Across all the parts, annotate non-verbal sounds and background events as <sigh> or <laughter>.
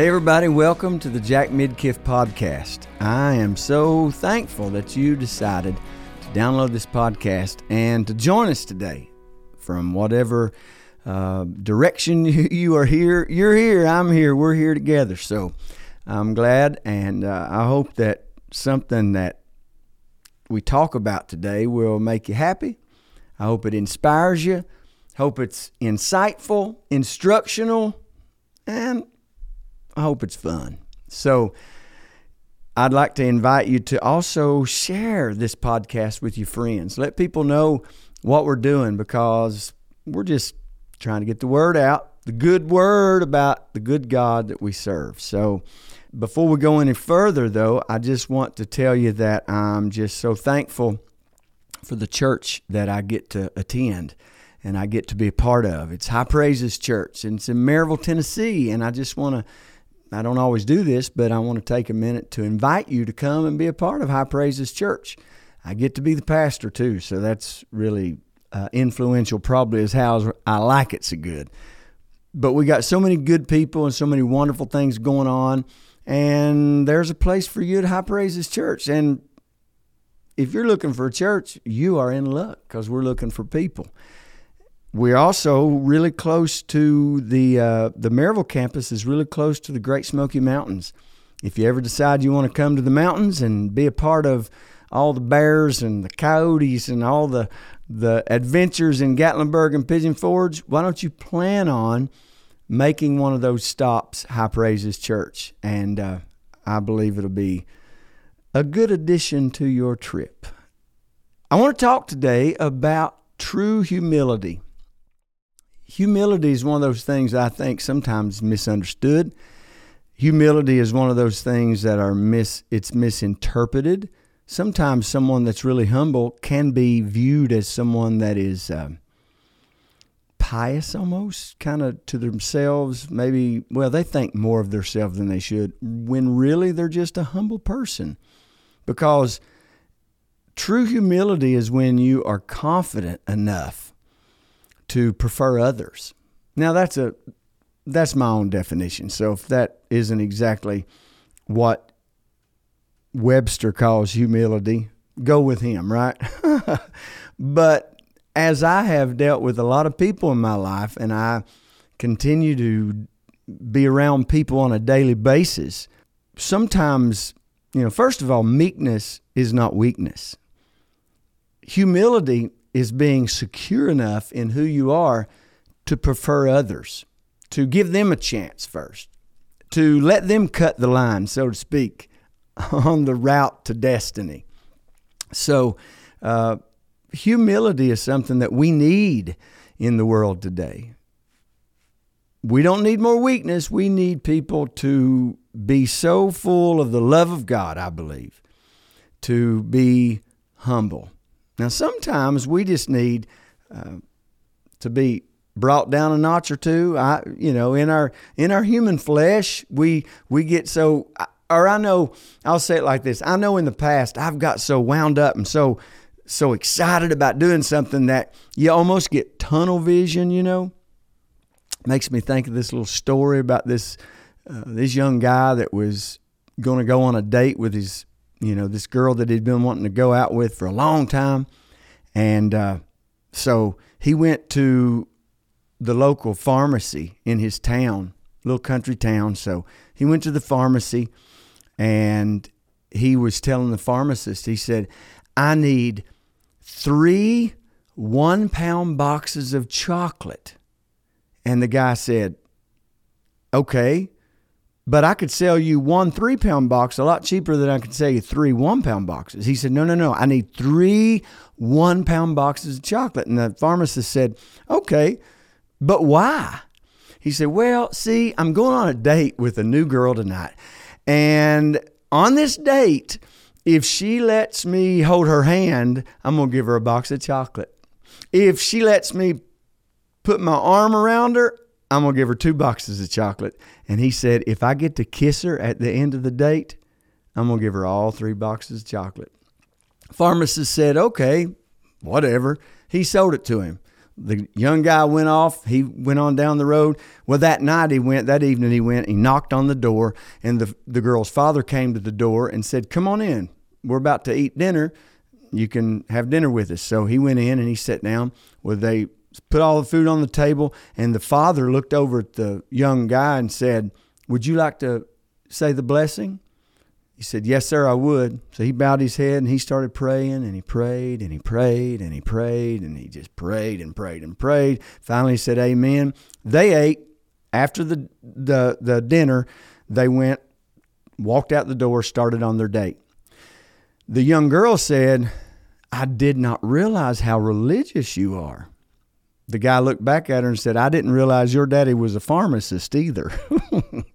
Hey, everybody, welcome to the Jack Midkiff podcast. I am so thankful that you decided to download this podcast and to join us today from whatever uh, direction <laughs> you are here. You're here, I'm here, we're here together. So I'm glad, and uh, I hope that something that we talk about today will make you happy. I hope it inspires you. Hope it's insightful, instructional, and I hope it's fun. So, I'd like to invite you to also share this podcast with your friends. Let people know what we're doing because we're just trying to get the word out, the good word about the good God that we serve. So, before we go any further, though, I just want to tell you that I'm just so thankful for the church that I get to attend and I get to be a part of. It's High Praises Church, and it's in Maryville, Tennessee. And I just want to I don't always do this, but I want to take a minute to invite you to come and be a part of High Praises Church. I get to be the pastor too, so that's really uh, influential, probably is how I like it so good. But we got so many good people and so many wonderful things going on, and there's a place for you at High Praises Church. And if you're looking for a church, you are in luck because we're looking for people. We're also really close to the uh, the Maryville campus is really close to the Great Smoky Mountains. If you ever decide you want to come to the mountains and be a part of all the bears and the coyotes and all the the adventures in Gatlinburg and Pigeon Forge, why don't you plan on making one of those stops, High Praises Church? And uh, I believe it'll be a good addition to your trip. I want to talk today about true humility humility is one of those things I think sometimes misunderstood. Humility is one of those things that are mis it's misinterpreted. Sometimes someone that's really humble can be viewed as someone that is uh, pious almost, kind of to themselves. Maybe, well, they think more of themselves than they should, when really they're just a humble person. Because true humility is when you are confident enough to prefer others. Now that's a that's my own definition. So if that isn't exactly what Webster calls humility, go with him, right? <laughs> but as I have dealt with a lot of people in my life and I continue to be around people on a daily basis, sometimes, you know, first of all, meekness is not weakness. Humility is being secure enough in who you are to prefer others, to give them a chance first, to let them cut the line, so to speak, <laughs> on the route to destiny. So, uh, humility is something that we need in the world today. We don't need more weakness. We need people to be so full of the love of God, I believe, to be humble now, sometimes we just need uh, to be brought down a notch or two. I, you know, in our in our human flesh, we we get so. Or I know I'll say it like this. I know in the past I've got so wound up and so so excited about doing something that you almost get tunnel vision. You know, makes me think of this little story about this uh, this young guy that was going to go on a date with his you know, this girl that he'd been wanting to go out with for a long time. And uh, so he went to the local pharmacy in his town, little country town. So he went to the pharmacy and he was telling the pharmacist, he said, I need three one pound boxes of chocolate. And the guy said, Okay, but I could sell you one three pound box a lot cheaper than I could sell you three one pound boxes. He said, No, no, no. I need three one pound boxes of chocolate. And the pharmacist said, Okay, but why? He said, Well, see, I'm going on a date with a new girl tonight. And on this date, if she lets me hold her hand, I'm going to give her a box of chocolate. If she lets me put my arm around her, I'm going to give her two boxes of chocolate. And he said, if I get to kiss her at the end of the date, I'm going to give her all three boxes of chocolate. Pharmacist said, okay, whatever. He sold it to him. the young guy went off. He went on down the road. Well, that night he went, that evening he went, he knocked on the door, and the, the girl's father came to the door and said, Come on in. We're about to eat dinner. You can have dinner with us. So he went in and he sat down. Well, they put all the food on the table, and the father looked over at the young guy and said, Would you like to say the blessing? He said, Yes, sir, I would. So he bowed his head and he started praying and he prayed and he prayed and he prayed and he just prayed and prayed and prayed. Finally, he said, Amen. They ate. After the, the, the dinner, they went, walked out the door, started on their date. The young girl said, I did not realize how religious you are. The guy looked back at her and said, I didn't realize your daddy was a pharmacist either.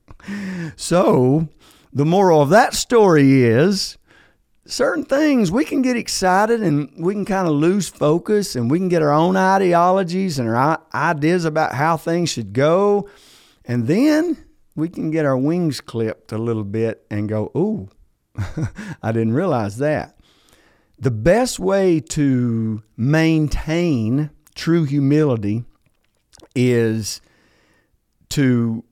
<laughs> so the moral of that story is certain things we can get excited and we can kind of lose focus and we can get our own ideologies and our ideas about how things should go. And then we can get our wings clipped a little bit and go, ooh, <laughs> I didn't realize that. The best way to maintain true humility is to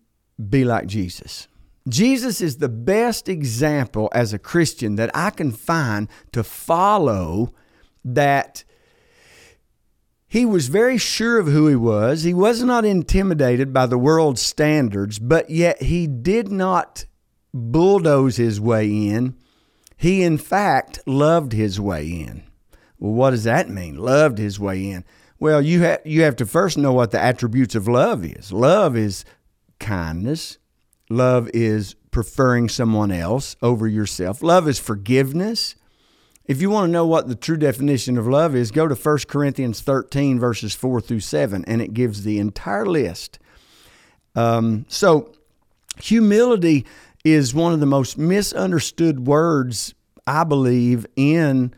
be like Jesus. Jesus is the best example as a Christian that I can find to follow that he was very sure of who he was. He was not intimidated by the world's standards, but yet he did not bulldoze his way in. He, in fact, loved his way in. Well, what does that mean? Loved his way in. Well, you have you have to first know what the attributes of love is. Love is kindness, Love is preferring someone else over yourself. Love is forgiveness. If you want to know what the true definition of love is, go to 1 Corinthians 13, verses 4 through 7, and it gives the entire list. Um, so, humility is one of the most misunderstood words, I believe, in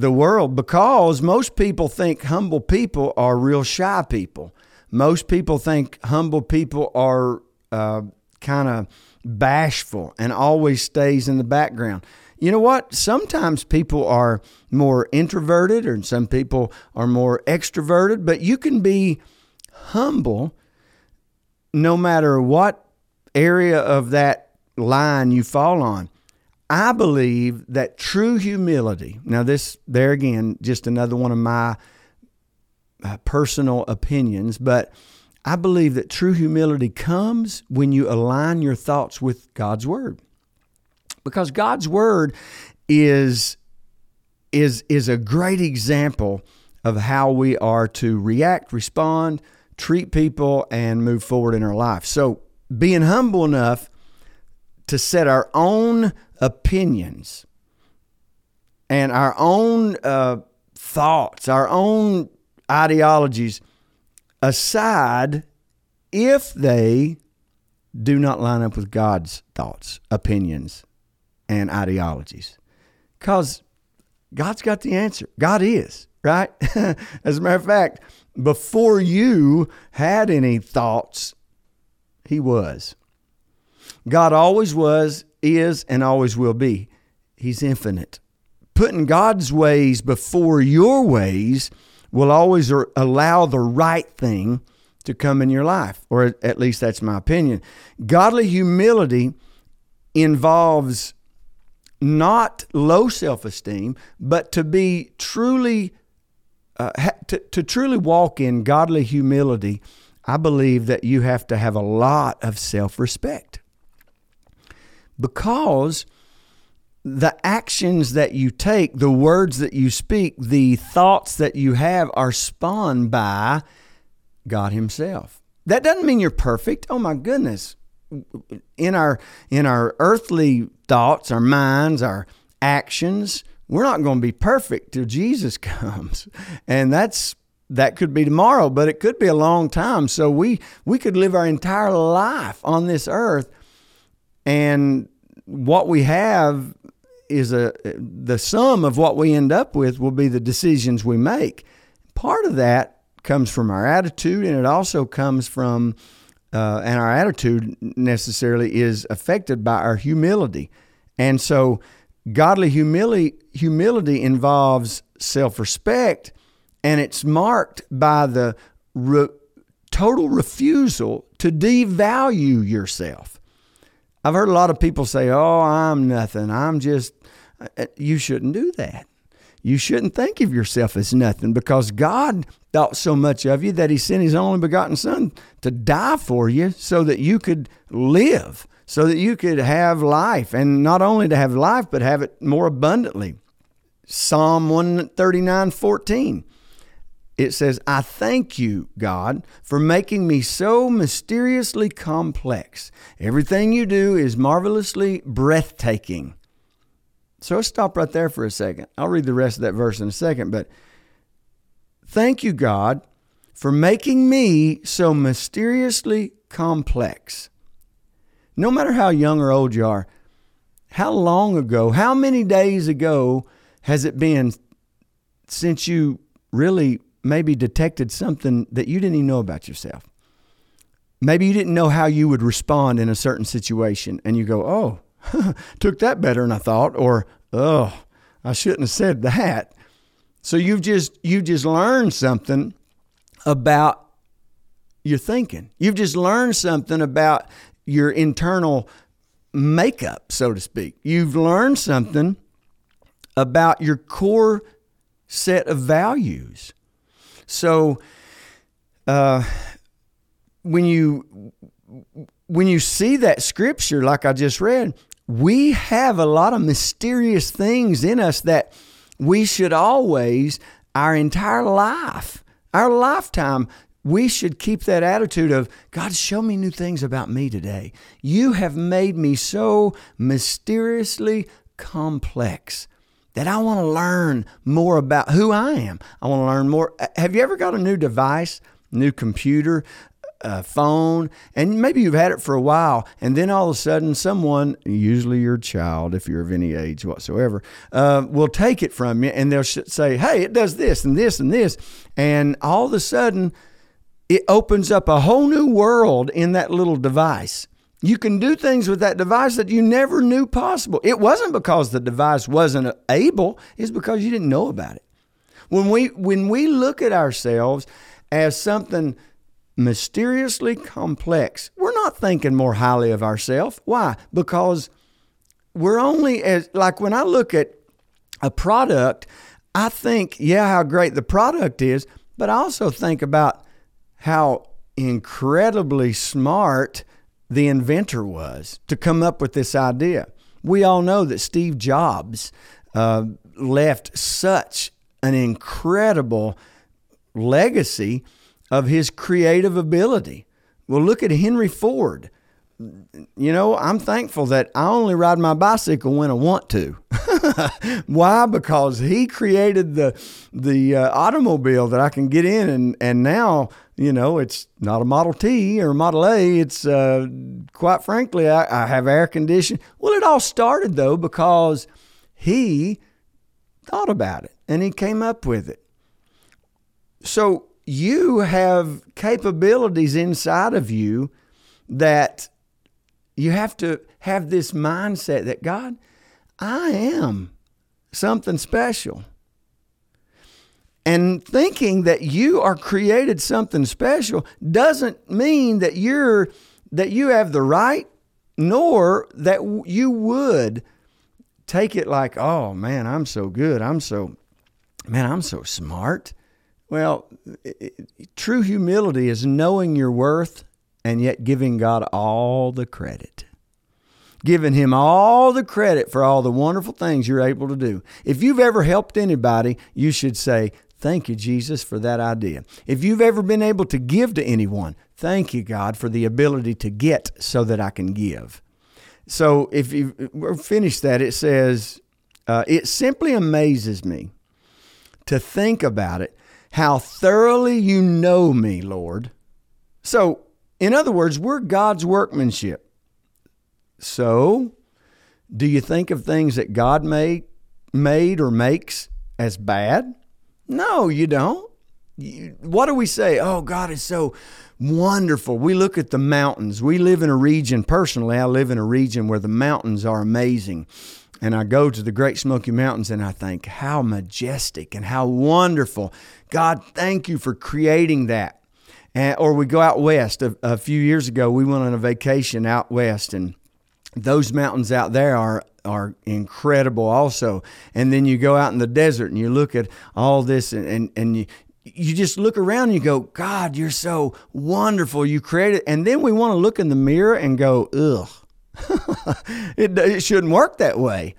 the world because most people think humble people are real shy people. Most people think humble people are uh, kind of bashful and always stays in the background. You know what? Sometimes people are more introverted or some people are more extroverted, but you can be humble no matter what area of that line you fall on. I believe that true humility, now, this, there again, just another one of my uh, personal opinions, but I believe that true humility comes when you align your thoughts with God's word. Because God's word is is is a great example of how we are to react, respond, treat people and move forward in our life. So, being humble enough to set our own opinions and our own uh, thoughts, our own ideologies aside if they do not line up with God's thoughts, opinions, and ideologies. Because God's got the answer. God is, right? <laughs> As a matter of fact, before you had any thoughts, He was. God always was, is, and always will be. He's infinite. Putting God's ways before your ways will always allow the right thing to come in your life, or at least that's my opinion. Godly humility involves not low self esteem, but to be truly, uh, to, to truly walk in godly humility, I believe that you have to have a lot of self respect. Because the actions that you take, the words that you speak, the thoughts that you have are spawned by God Himself. That doesn't mean you're perfect. Oh my goodness. In our in our earthly thoughts, our minds, our actions, we're not going to be perfect till Jesus <laughs> comes. And that's that could be tomorrow, but it could be a long time. So we we could live our entire life on this earth and what we have is a the sum of what we end up with will be the decisions we make. Part of that comes from our attitude, and it also comes from uh, and our attitude necessarily is affected by our humility. And so, godly humility humility involves self respect, and it's marked by the re- total refusal to devalue yourself. I've heard a lot of people say, Oh, I'm nothing. I'm just, uh, you shouldn't do that. You shouldn't think of yourself as nothing because God thought so much of you that He sent His only begotten Son to die for you so that you could live, so that you could have life, and not only to have life, but have it more abundantly. Psalm 139 14 it says, I thank you, God, for making me so mysteriously complex. Everything you do is marvelously breathtaking. So let's stop right there for a second. I'll read the rest of that verse in a second, but thank you, God, for making me so mysteriously complex. No matter how young or old you are, how long ago, how many days ago has it been since you really maybe detected something that you didn't even know about yourself. Maybe you didn't know how you would respond in a certain situation, and you go, Oh, <laughs> took that better than I thought, or Oh, I shouldn't have said that. So you've just you've just learned something about your thinking. You've just learned something about your internal makeup, so to speak. You've learned something about your core set of values. So, uh, when you when you see that scripture, like I just read, we have a lot of mysterious things in us that we should always, our entire life, our lifetime, we should keep that attitude of God, show me new things about me today. You have made me so mysteriously complex that I want to learn more about who I am. I want to learn more. Have you ever got a new device, new computer, a phone, and maybe you've had it for a while, and then all of a sudden, someone, usually your child, if you're of any age whatsoever, uh, will take it from you and they'll say, Hey, it does this and this and this. And all of a sudden, it opens up a whole new world in that little device. You can do things with that device that you never knew possible. It wasn't because the device wasn't able, it's because you didn't know about it. When we when we look at ourselves as something mysteriously complex, we're not thinking more highly of ourselves. Why? Because we're only as like when I look at a product, I think, yeah, how great the product is, but I also think about how incredibly smart the inventor was to come up with this idea. We all know that Steve Jobs uh, left such an incredible legacy of his creative ability. Well, look at Henry Ford. You know, I'm thankful that I only ride my bicycle when I want to. <laughs> Why? Because he created the the uh, automobile that I can get in, and and now you know, it's not a Model T or a Model A. It's, uh, quite frankly, I, I have air conditioning. Well, it all started though because he thought about it and he came up with it. So you have capabilities inside of you that you have to have this mindset that God, I am something special and thinking that you are created something special doesn't mean that you're that you have the right nor that you would take it like oh man i'm so good. I'm so man i'm so smart. Well it, true humility is knowing your worth and yet giving god all the credit. Giving him all the credit for all the wonderful things you're able to do. If you've ever helped anybody, you should say, Thank you, Jesus, for that idea. If you've ever been able to give to anyone, thank you, God, for the ability to get so that I can give. So if you finish that, it says, uh, It simply amazes me to think about it, how thoroughly you know me, Lord. So, in other words, we're God's workmanship. So, do you think of things that God made, made or makes as bad? No, you don't. What do we say? Oh, God is so wonderful. We look at the mountains. We live in a region, personally, I live in a region where the mountains are amazing. and I go to the Great Smoky Mountains and I think, how majestic and how wonderful. God, thank you for creating that. And, or we go out west. A, a few years ago, we went on a vacation out west, and those mountains out there are are incredible also. And then you go out in the desert and you look at all this and, and, and you, you just look around and you go, God, you're so wonderful. You created. And then we want to look in the mirror and go, ugh, <laughs> it, it shouldn't work that way.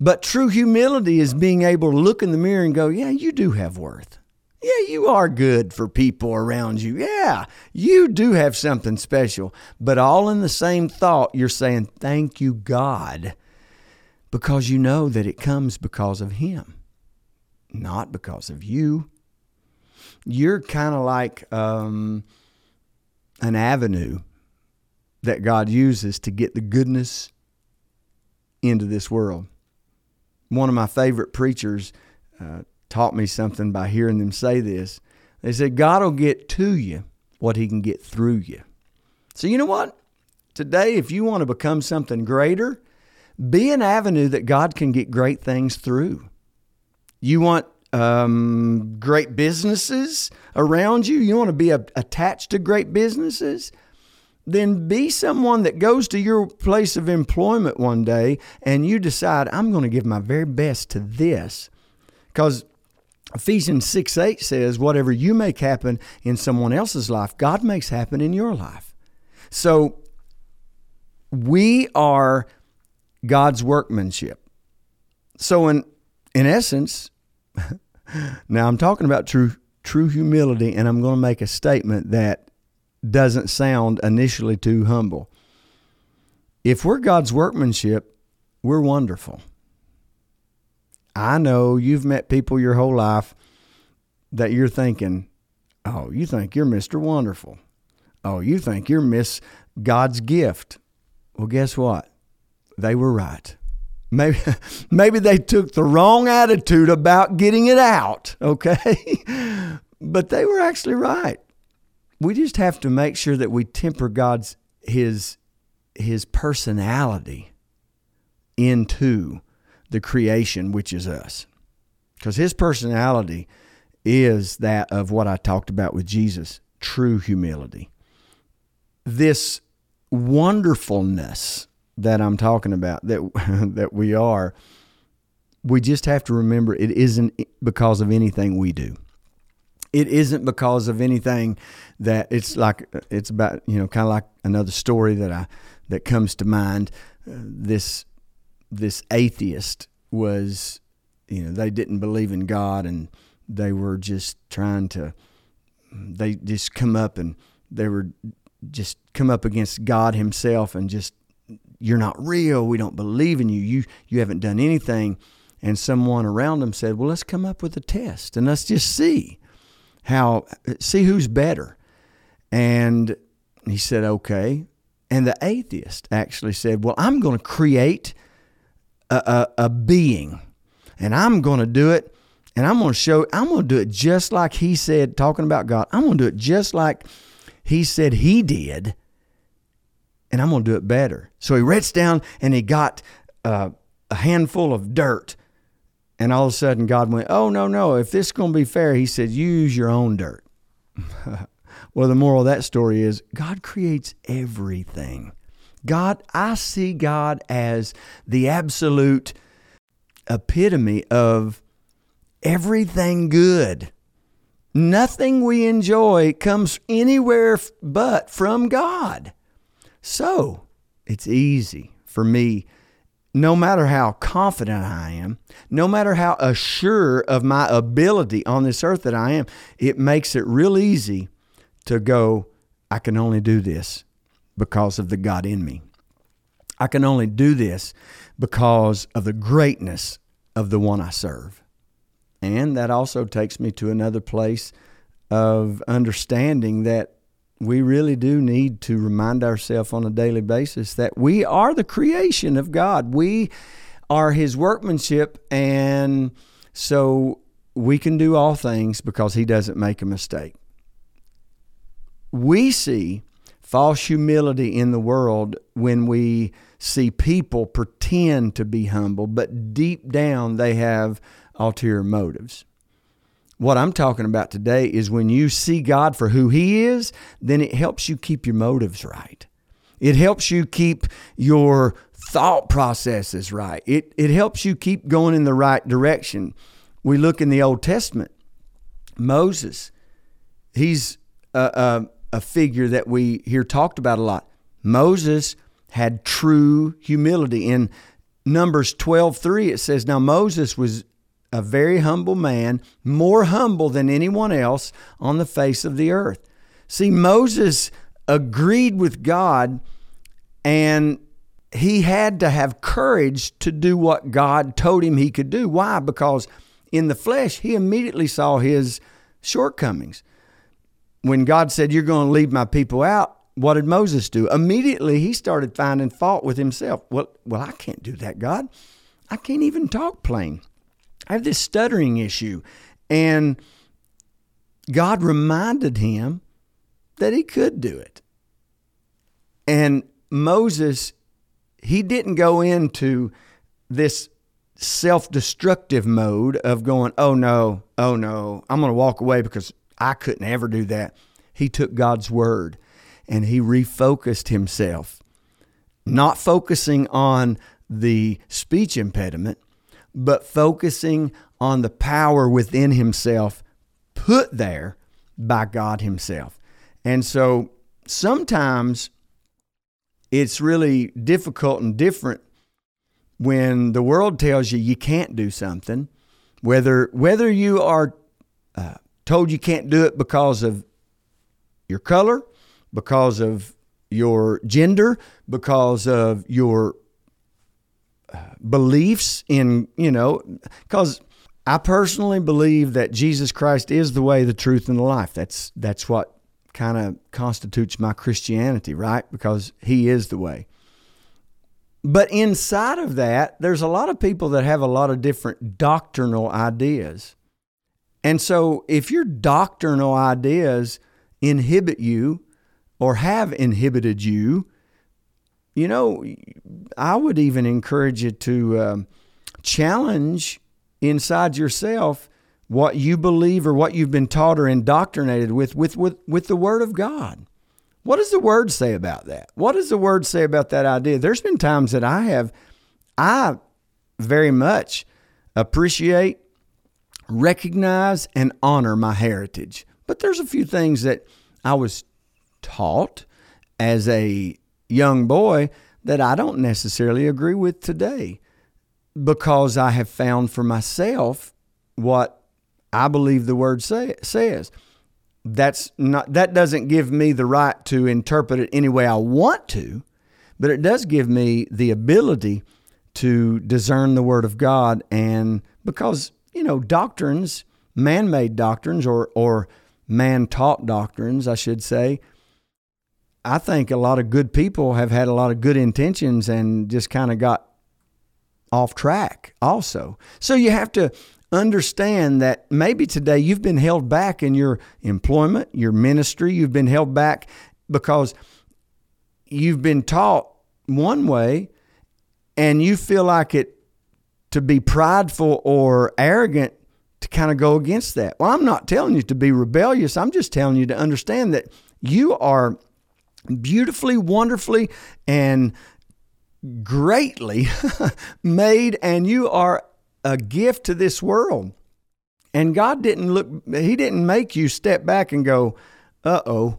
But true humility is being able to look in the mirror and go, yeah, you do have worth. Yeah, you are good for people around you. Yeah, you do have something special. But all in the same thought, you're saying, Thank you, God, because you know that it comes because of Him, not because of you. You're kind of like um, an avenue that God uses to get the goodness into this world. One of my favorite preachers uh, taught me something by hearing them say this. They said, God will get to you what he can get through you. So, you know what? Today, if you want to become something greater, be an avenue that God can get great things through. You want um, great businesses around you? You want to be a, attached to great businesses? Then be someone that goes to your place of employment one day and you decide, I'm going to give my very best to this. Because Ephesians 6 8 says, Whatever you make happen in someone else's life, God makes happen in your life. So we are God's workmanship. So in in essence, <laughs> now I'm talking about true true humility, and I'm going to make a statement that doesn't sound initially too humble. If we're God's workmanship, we're wonderful. I know you've met people your whole life that you're thinking, oh, you think you're Mr. Wonderful. Oh, you think you're Miss God's gift. Well, guess what? They were right. Maybe, <laughs> maybe they took the wrong attitude about getting it out, <laughs> okay? but they were actually right. We just have to make sure that we temper God's his his personality into the creation, which is us. Because his personality is that of what I talked about with Jesus true humility. This wonderfulness that I'm talking about, that, <laughs> that we are, we just have to remember it isn't because of anything we do. It isn't because of anything that it's like it's about you know kind of like another story that I that comes to mind. Uh, this this atheist was, you know, they didn't believe in God and they were just trying to, they just come up and they were just come up against God Himself and just, you're not real. We don't believe in you. You you haven't done anything. And someone around them said, well, let's come up with a test and let's just see how see who's better. And he said, okay. And the atheist actually said, well, I'm going to create a, a, a being, and I'm going to do it, and I'm going to show, I'm going to do it just like He said, talking about God. I'm going to do it just like He said He did, and I'm going to do it better. So he reached down and he got uh, a handful of dirt. And all of a sudden, God went, Oh, no, no. If this is going to be fair, He said, Use your own dirt. <laughs> well, the moral of that story is God creates everything. God, I see God as the absolute epitome of everything good. Nothing we enjoy comes anywhere but from God. So it's easy for me, no matter how confident I am, no matter how assured of my ability on this earth that I am, it makes it real easy to go, I can only do this because of the God in me. I can only do this because of the greatness of the one I serve. And that also takes me to another place of understanding that we really do need to remind ourselves on a daily basis that we are the creation of God. We are His workmanship, and so we can do all things because He doesn't make a mistake. We see false humility in the world when we see people pretend to be humble, but deep down they have ulterior motives. What I'm talking about today is when you see God for who He is, then it helps you keep your motives right. It helps you keep your thought processes right. It, it helps you keep going in the right direction. We look in the Old Testament, Moses, he's a, a, a figure that we hear talked about a lot. Moses had true humility. In Numbers 12 3, it says, Now Moses was a very humble man, more humble than anyone else on the face of the earth. See, Moses agreed with God and he had to have courage to do what God told him he could do. Why? Because in the flesh, he immediately saw his shortcomings. When God said, You're going to leave my people out, what did Moses do? Immediately he started finding fault with himself. Well, well, I can't do that, God. I can't even talk plain. I have this stuttering issue. And God reminded him that he could do it. And Moses, he didn't go into this self destructive mode of going, oh no, oh no, I'm going to walk away because I couldn't ever do that. He took God's word and he refocused himself, not focusing on the speech impediment, but focusing on the power within himself put there by God Himself. And so sometimes it's really difficult and different when the world tells you you can't do something, whether whether you are uh, told you can't do it because of your color, because of your gender, because of your uh, beliefs in, you know, because I personally believe that Jesus Christ is the way, the truth, and the life. That's that's what kind of constitutes my Christianity, right? Because He is the way. But inside of that, there's a lot of people that have a lot of different doctrinal ideas. And so if your doctrinal ideas inhibit you or have inhibited you you know, I would even encourage you to um, challenge inside yourself what you believe or what you've been taught or indoctrinated with, with, with, with the Word of God. What does the Word say about that? What does the Word say about that idea? There's been times that I have, I very much appreciate, recognize, and honor my heritage. But there's a few things that I was taught as a young boy that I don't necessarily agree with today because I have found for myself what I believe the word say, says. That's not that doesn't give me the right to interpret it any way I want to, but it does give me the ability to discern the word of God and because, you know, doctrines, man-made doctrines or or man-taught doctrines, I should say, I think a lot of good people have had a lot of good intentions and just kind of got off track also. So you have to understand that maybe today you've been held back in your employment, your ministry, you've been held back because you've been taught one way and you feel like it to be prideful or arrogant to kind of go against that. Well, I'm not telling you to be rebellious. I'm just telling you to understand that you are beautifully, wonderfully, and greatly <laughs> made, and you are a gift to this world. And God didn't look, He didn't make you step back and go, uh oh.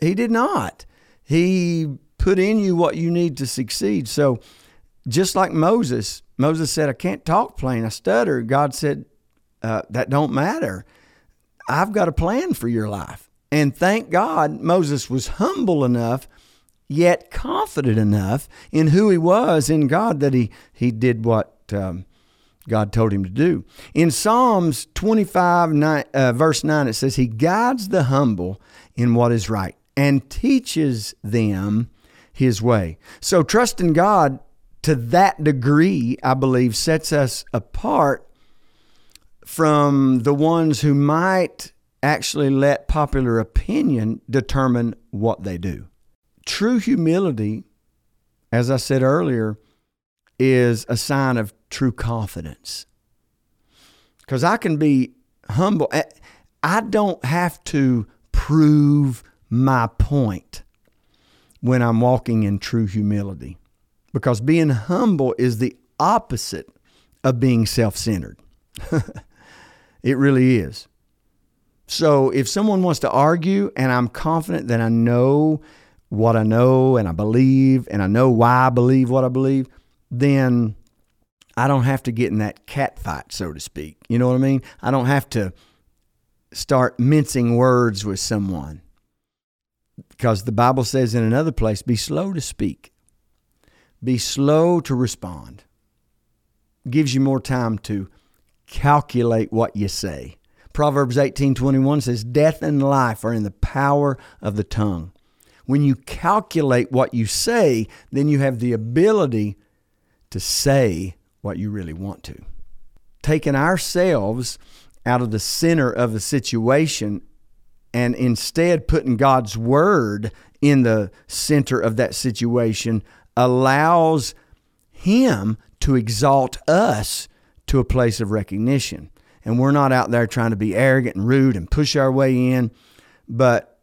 He did not. He put in you what you need to succeed. So, just like Moses, Moses said, I can't talk plain, I stutter. God said, uh, That don't matter. I've got a plan for your life. And thank God Moses was humble enough, yet confident enough in who he was in God that he, he did what um, God told him to do. In Psalms 25, nine, uh, verse 9, it says, He guides the humble in what is right and teaches them His way. So trusting God to that degree, I believe, sets us apart from the ones who might actually let popular opinion determine what they do. true humility, as I said earlier, is a sign of true confidence. Because I can be humble. I don't have to prove my point when I'm walking in true humility. Because being humble is the opposite of being self centered. <laughs> it really is. So if someone wants to argue and I'm confident that I know what I know and I believe and I know why I believe what I believe, then I don't have to get in that cat fight, so to speak. You know what I mean? I don't have to start mincing words with someone. Because the Bible says in another place, be slow to speak, be slow to respond. Gives you more time to calculate what you say. Proverbs 18:21 says death and life are in the power of the tongue. When you calculate what you say, then you have the ability to say what you really want to. Taking ourselves out of the center of the situation and instead putting God's word in the center of that situation allows Him to exalt us to a place of recognition. And we're not out there trying to be arrogant and rude and push our way in, but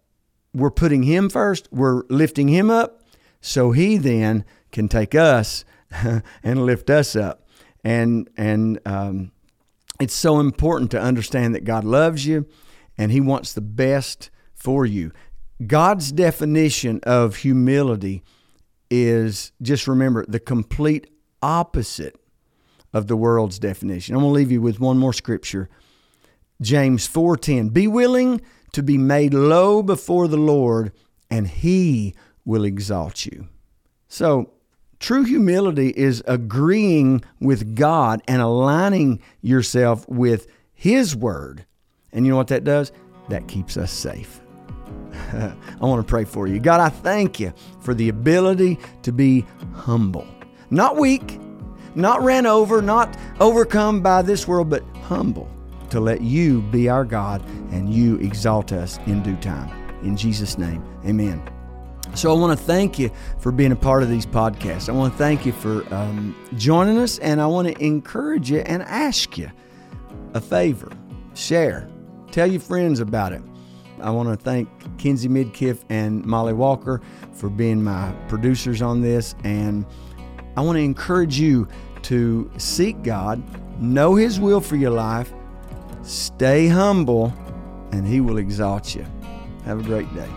we're putting Him first, we're lifting Him up so He then can take us <laughs> and lift us up. And, and, um, it's so important to understand that God loves you and He wants the best for you. God's definition of humility is just remember the complete opposite of the world's definition. I'm going to leave you with one more scripture. James 4:10. Be willing to be made low before the Lord and he will exalt you. So, True humility is agreeing with God and aligning yourself with His Word. And you know what that does? That keeps us safe. <laughs> I want to pray for you. God, I thank you for the ability to be humble, not weak, not ran over, not overcome by this world, but humble to let you be our God and you exalt us in due time. In Jesus' name, amen. So I want to thank you for being a part of these podcasts. I want to thank you for um, joining us, and I want to encourage you and ask you a favor. Share, tell your friends about it. I want to thank Kenzie Midkiff and Molly Walker for being my producers on this, and I want to encourage you to seek God, know His will for your life, stay humble, and He will exalt you. Have a great day.